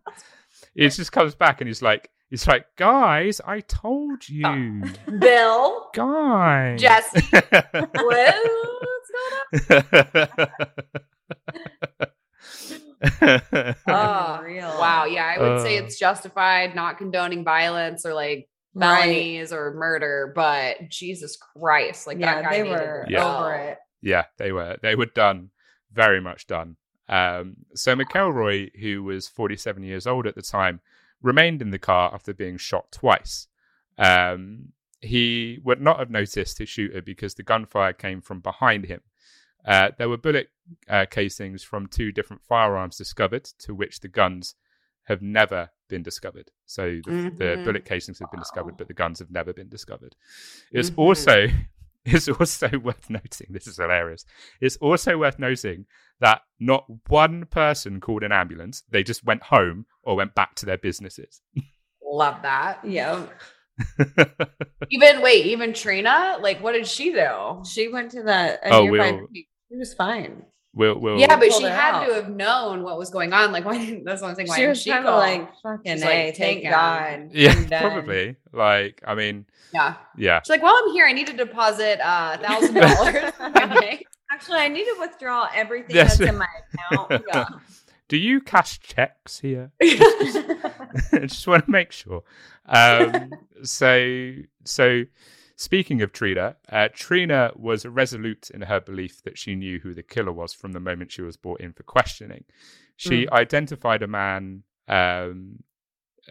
he just comes back and he's like he's like guys i told you oh. Bill, guys Jesse, what's going on? Oh, Unreal. wow. Yeah, I would say Uh. it's justified, not condoning violence or like Right. felonies or murder, but Jesus Christ, like Yeah, that guy they were Yeah. over it. yeah, they were they were done, very much done. Um, so McElroy, who was 47 years old at the time, remained in the car after being shot twice. Um, he would not have noticed his shooter because the gunfire came from behind him. Uh, there were bullet uh, casings from two different firearms discovered, to which the guns have never been discovered. So the, the Mhm. bullet casings have been discovered, but the guns have never been discovered. It's Mhm. also it's also worth noting. This is hilarious. It's also worth noting that not one person called an ambulance. They just went home or went back to their businesses. Love that. Yeah. Even wait, even Trina, like what did she do? She went to the a Oh, nearby we'll- bank. She was fine. We'll, we'll yeah, but she had out. to have known what was going on. Like, why didn't that's one thing? Why she was she kind of like, fucking She's like, thank taken. God. yeah, I'm probably. Like, I mean, yeah. yeah. She's like, while I'm here, I need to deposit uh thousand dollars. Actually, I need to withdraw everything Yes. that's in my account. Yeah. Do you cash checks here? I just want to make sure. Um, so, so speaking of Trina, uh, Trina was resolute in her belief that she knew who the killer was from the moment she was brought in for questioning. She identified a man, um,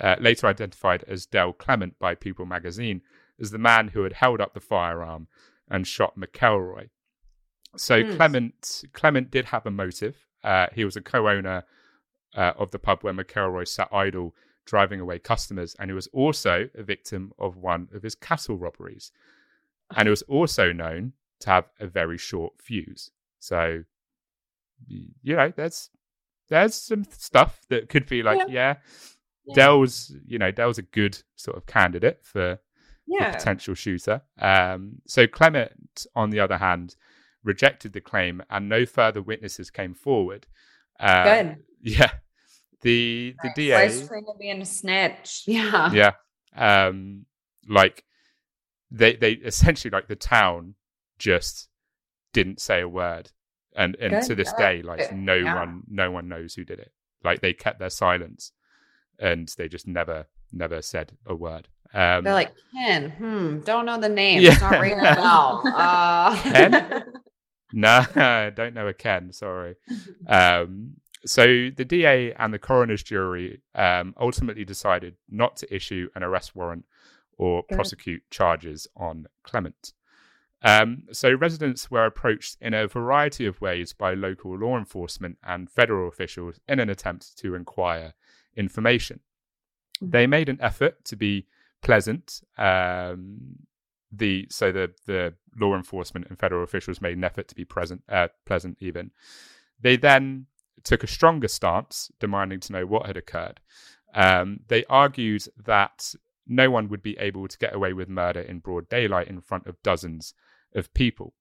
uh, later identified as Del Clement by People magazine, as the man who had held up the firearm and shot McElroy. So Hmm. Clement Clement did have a motive. Uh, he was a co-owner uh, of the pub where McElroy sat idle, driving away customers, and he was also a victim of one of his castle robberies. And he was also known to have a very short fuse. So, you know, there's there's some stuff that could be like, yeah, Yeah. Del's, you know, Del's a good sort of candidate for yeah. potential shooter. Um, so Clement, on the other hand, rejected the claim, and no further witnesses came forward. Uh. Yeah, the the DA. Where's Trina being a snitch? Yeah. Yeah, um, like they they essentially like the town just didn't say a word, and and Good. to this Yeah. day, like no Yeah. one no one knows who did it. Like they kept their silence, and they just never never said a word. Um, They're like, Ken, hmm, don't know the name. Yeah. It's not ringing a bell. Uh, Ken? No, I don't know a Ken. Sorry. Um, so the DA and the coroner's jury um, ultimately decided not to issue an arrest warrant or Good. prosecute charges on Clement. Um, so residents were approached in a variety of ways by local law enforcement and federal officials in an attempt to inquire information. They made an effort to be pleasant. Um, the so the the law enforcement and federal officials made an effort to be present, uh, pleasant. Even they then took a stronger stance, demanding to know what had occurred. Um, they argued that no one would be able to get away with murder in broad daylight in front of dozens of people.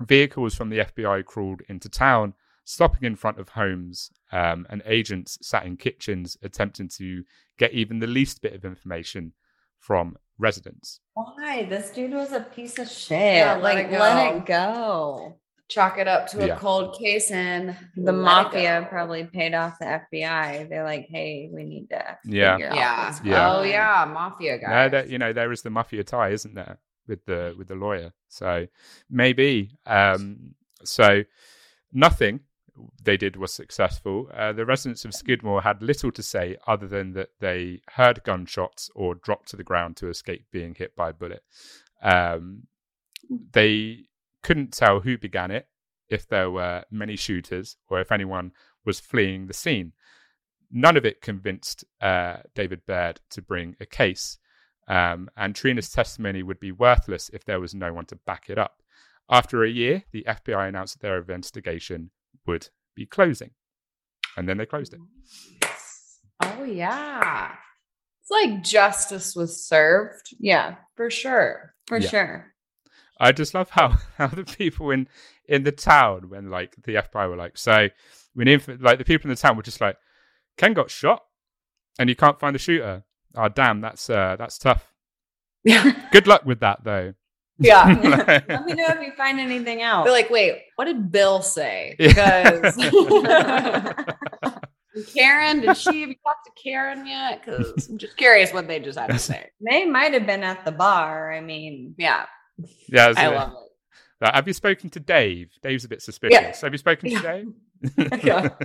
Vehicles from the FBI crawled into town, stopping in front of homes, um, and agents sat in kitchens attempting to get even the least bit of information from residents. Why? This dude was a piece of shit. Yeah, let like, it let it go. Chalk it up to Yeah. a cold case and The mafia probably paid off the FBI. They're like, hey, we need to. Yeah. figure out Yeah. Yeah. Oh yeah, mafia No, guys. that you know there is the mafia tie, isn't there, with the with the lawyer? So maybe. Um, so nothing they did was successful. Uh, the residents of Skidmore had little to say other than that they heard gunshots or dropped to the ground to escape being hit by a bullet. Um, they couldn't tell who began it, if there were many shooters, or if anyone was fleeing the scene. None of it convinced uh, David Baird to bring a case, um, and Trina's testimony would be worthless if there was no one to back it up. After a year, the FBI announced that their investigation would be closing, and then they closed it. Oh yeah. It's like justice was served Yeah, for sure. for Yeah. sure. I just love how how the people in in the town when like the FBI were like, so we need like the people in the town were just like, Ken got shot, and you can't find the shooter. Oh damn, that's uh that's tough. Yeah. Good luck with that though. Yeah. Let me know if you find anything else. They're like, wait, what did Bill say? Because Karen, did she have you talked to Karen yet? Because I'm just curious what they just had to say. they might have been at the bar. I mean, Yeah. Yeah, I love it. Uh, have you spoken to Dave? Dave's a bit suspicious. Have you spoken Yeah. to Dave? Yeah.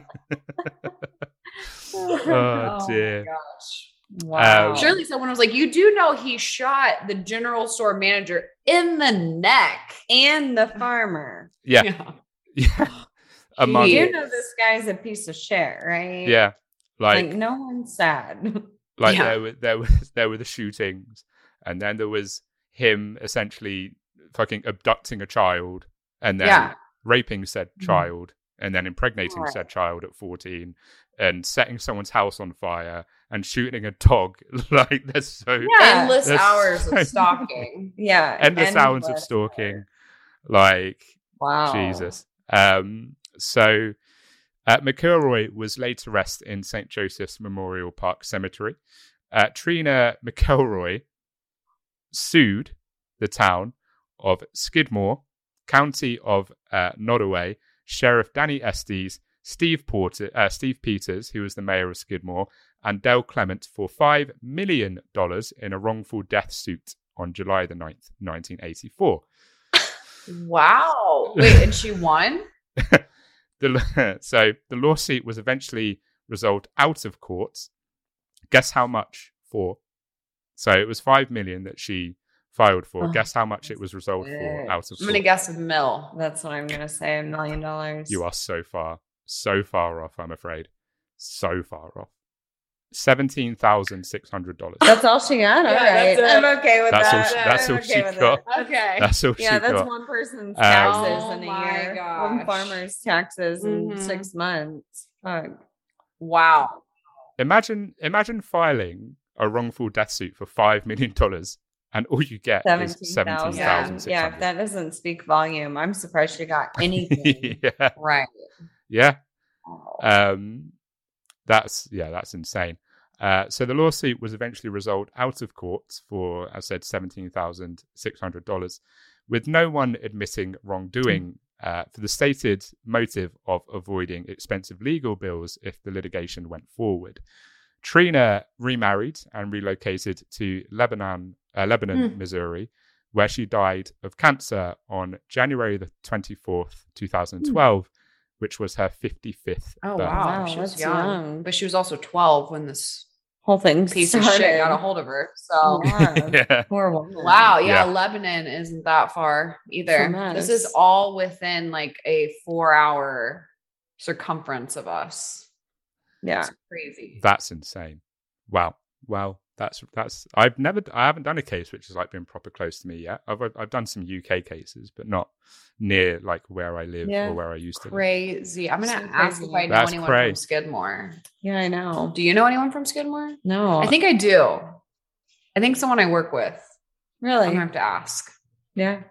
oh dear. gosh. wow. Um, Surely someone was like, You do know he shot the general store manager in the neck. and the farmer. Yeah, yeah. Among You know this guy's a piece of shit, right? yeah, Like, like no one's sad. like Yeah. there were there was there were the shootings, and then there was him essentially fucking abducting a child and then Yeah. raping said Mhm. child and then impregnating Right. said child at 14 and setting someone's house on fire and shooting a dog like there's so Yeah. Endless That's hours so- of stalking. yeah. endless hours of endless. stalking like Wow. jesus um So uh, McElroy was laid to rest in St. Joseph's Memorial Park Cemetery. Uh, Trina McElroy sued the town of Skidmore, County of uh, Nodaway, Sheriff Danny Estes, Steve Porter, uh, Steve Peters, who was the mayor of Skidmore, and Del Clement for $5 million in a wrongful death suit on July the 9th, 1984. Wow. Wait, and she won? the, so the lawsuit was eventually resolved out of court. Guess how much for? So it was 5 million that she filed for. Oh, Guess how much it was resolved for out of I'm gonna guess a mill. That's what I'm gonna say. A million dollars. You are so far, so far off, I'm afraid. So far off. $17,600. That's all she got. All Yeah, right, that's it. I'm okay with That's all that. she- that's I'm all okay she with got. it. Okay. That's all Yeah, she that's got. one person's Um, taxes Oh in a my year. gosh. One farmer's taxes in Mhm. six months. Fuck. wow. Imagine, imagine filing a wrongful death suit for $5 million and all you get is Seventeen thousand. Yeah, yeah. If that doesn't speak volume, I'm surprised she got anything. yeah. Right. Yeah. Oh. Um, that's yeah, that's insane. Uh, so the lawsuit was eventually resolved out of court for, as I said, seventeen thousand six hundred dollars, with no one admitting wrongdoing uh, for the stated motive of avoiding expensive legal bills if the litigation went forward. Trina remarried and relocated to Lebanon, uh, Lebanon, Hmm. Missouri, where she died of cancer on January the twenty fourth, two thousand twelve, which was her fifty fifth. Oh birthday. wow, Wow, she was young. young. but she was also 12 when this Whole thing piece of shit got a hold of her. So Yeah. yeah. Poor woman. wow, yeah, Yeah. Lebanon isn't that far either. Tremendous. This is all within like a four-hour circumference of us. Yeah. It's crazy. That's insane. Wow. Well, that's that's I've never I haven't done a case which has like been proper close to me yet. I've I've done some UK cases, but not near like where I live Yeah. or where I used to live. Crazy. I'm gonna So ask crazy. if I know That's anyone cray. from Skidmore. Yeah, I know. Do you know anyone from Skidmore? No, I think I do. I think someone I work with. Really, I'm gonna have to ask. Yeah.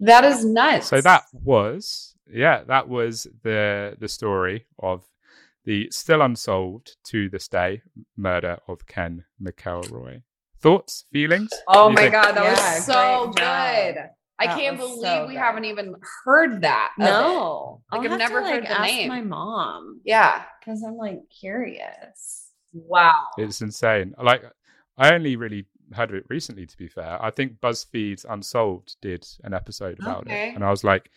That is nuts. So that was yeah, that was the the story of the still unsolved to this day murder of Ken McElroy. Thoughts, feelings? Oh What do you my think? god, that Yeah, was so great job. good. I That can't believe so we haven't even heard that. No, Like, I'll I've have never to, heard like, the ask name. My mom. Yeah. because I'm like curious. Wow. It's insane. Like I only really heard of it recently. To be fair, I think BuzzFeed's Unsolved did an episode about Okay. it, and I was like,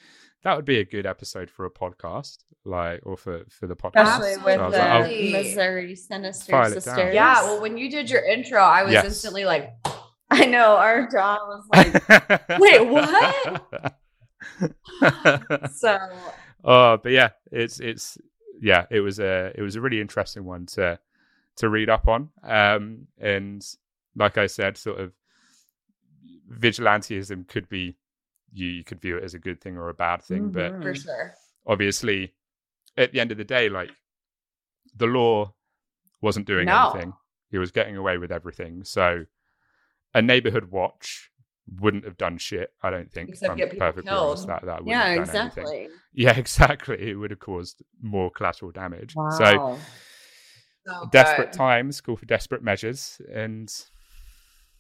that would be a good episode for a podcast, like or for for the podcast. Especially Absolutely. with So the like, oh, Missouri Sinister File down. sisters. Yeah. Well, when you did your intro, I was Yes. instantly like, I know our jaw was like Wait, what? so. oh, but yeah, it's it's yeah, it was a it was a really interesting one to to read up on. Um, and like I said, sort of vigilantism could be you, you could view it as a good thing or a bad thing, but Mhm. for sure. obviously at the end of the day like the law wasn't doing No. anything he was getting away with everything so a neighborhood watch wouldn't have done shit i don't think Except if I'm get people perfectly honest, that, that wouldn't Yeah, have done anything. exactly. yeah exactly it would have caused more collateral damage so Wow. So desperate good. times call for desperate measures and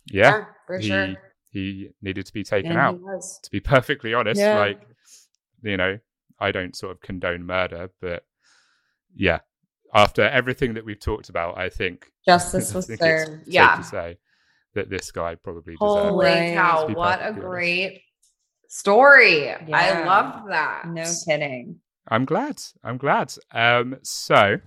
yeah, for he sure. He needed to be taken And out to be perfectly honest, Yeah. like you know, I don't sort of condone murder, but yeah, after everything that we've talked about, I think Justice was think it's served. safe Yeah. to say that this guy probably deserved. Holy it. Cow! To be What a perfectly honest. great story. I love that. No kidding. I'm glad. I'm glad. Um, so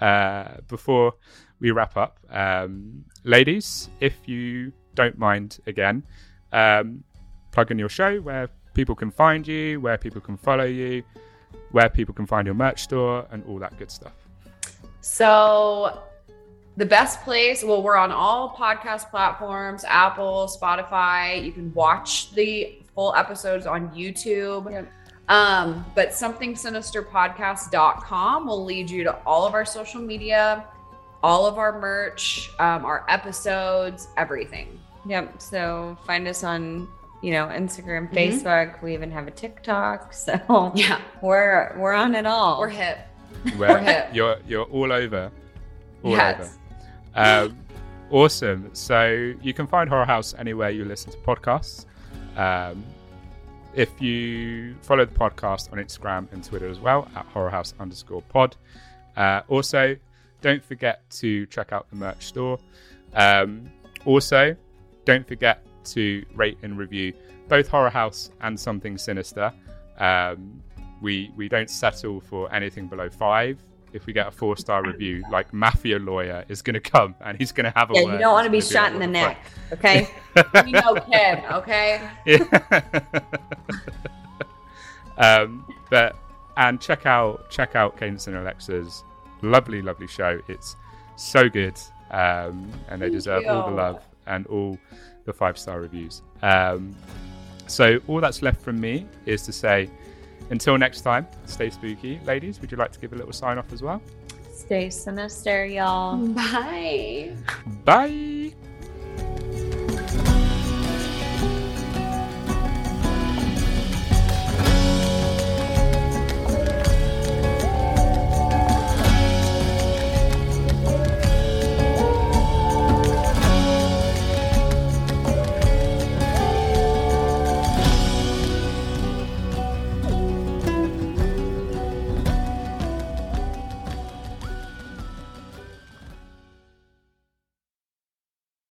uh, before we wrap up, um, ladies, if you don't mind, again, um, plug in your show where people can find you, where people can follow you, where people can find your merch store, and all that good stuff. So the best place, well, we're on all podcast platforms, Apple, Spotify. You can watch the full episodes on YouTube. Yep. Um, but somethingsinisterpodcast.com will lead you to all of our social media, all of our merch, um, our episodes, everything. Yep. So find us on you know, Instagram, Facebook. Mm-hmm. We even have a TikTok. So yeah, we're we're on it all. We're hip. We're, we're hip. You're you're all over. All yes. over. Um, awesome. So you can find Horror House anywhere you listen to podcasts. Um, if you follow the podcast on Instagram and Twitter as well at horrorhouse underscore pod. Uh, also, don't forget to check out the merch store. Um, also, don't forget to rate and review both Horror House and Something Sinister. Um, we we don't settle for anything below five. If we get a four star review, like Mafia Lawyer is going to come and he's going to have a yeah, word. You don't want to be shot in the neck, okay? we know Kim, okay? Yeah. um, but and check out check out Cadence and Alexa's lovely, lovely show. It's so good, um, and they deserve all the love and all the five star reviews. Um, so all that's left from me is to say, until next time, stay spooky, ladies. Would you like to give a little sign off as well? Stay sinister, y'all. Bye. Bye.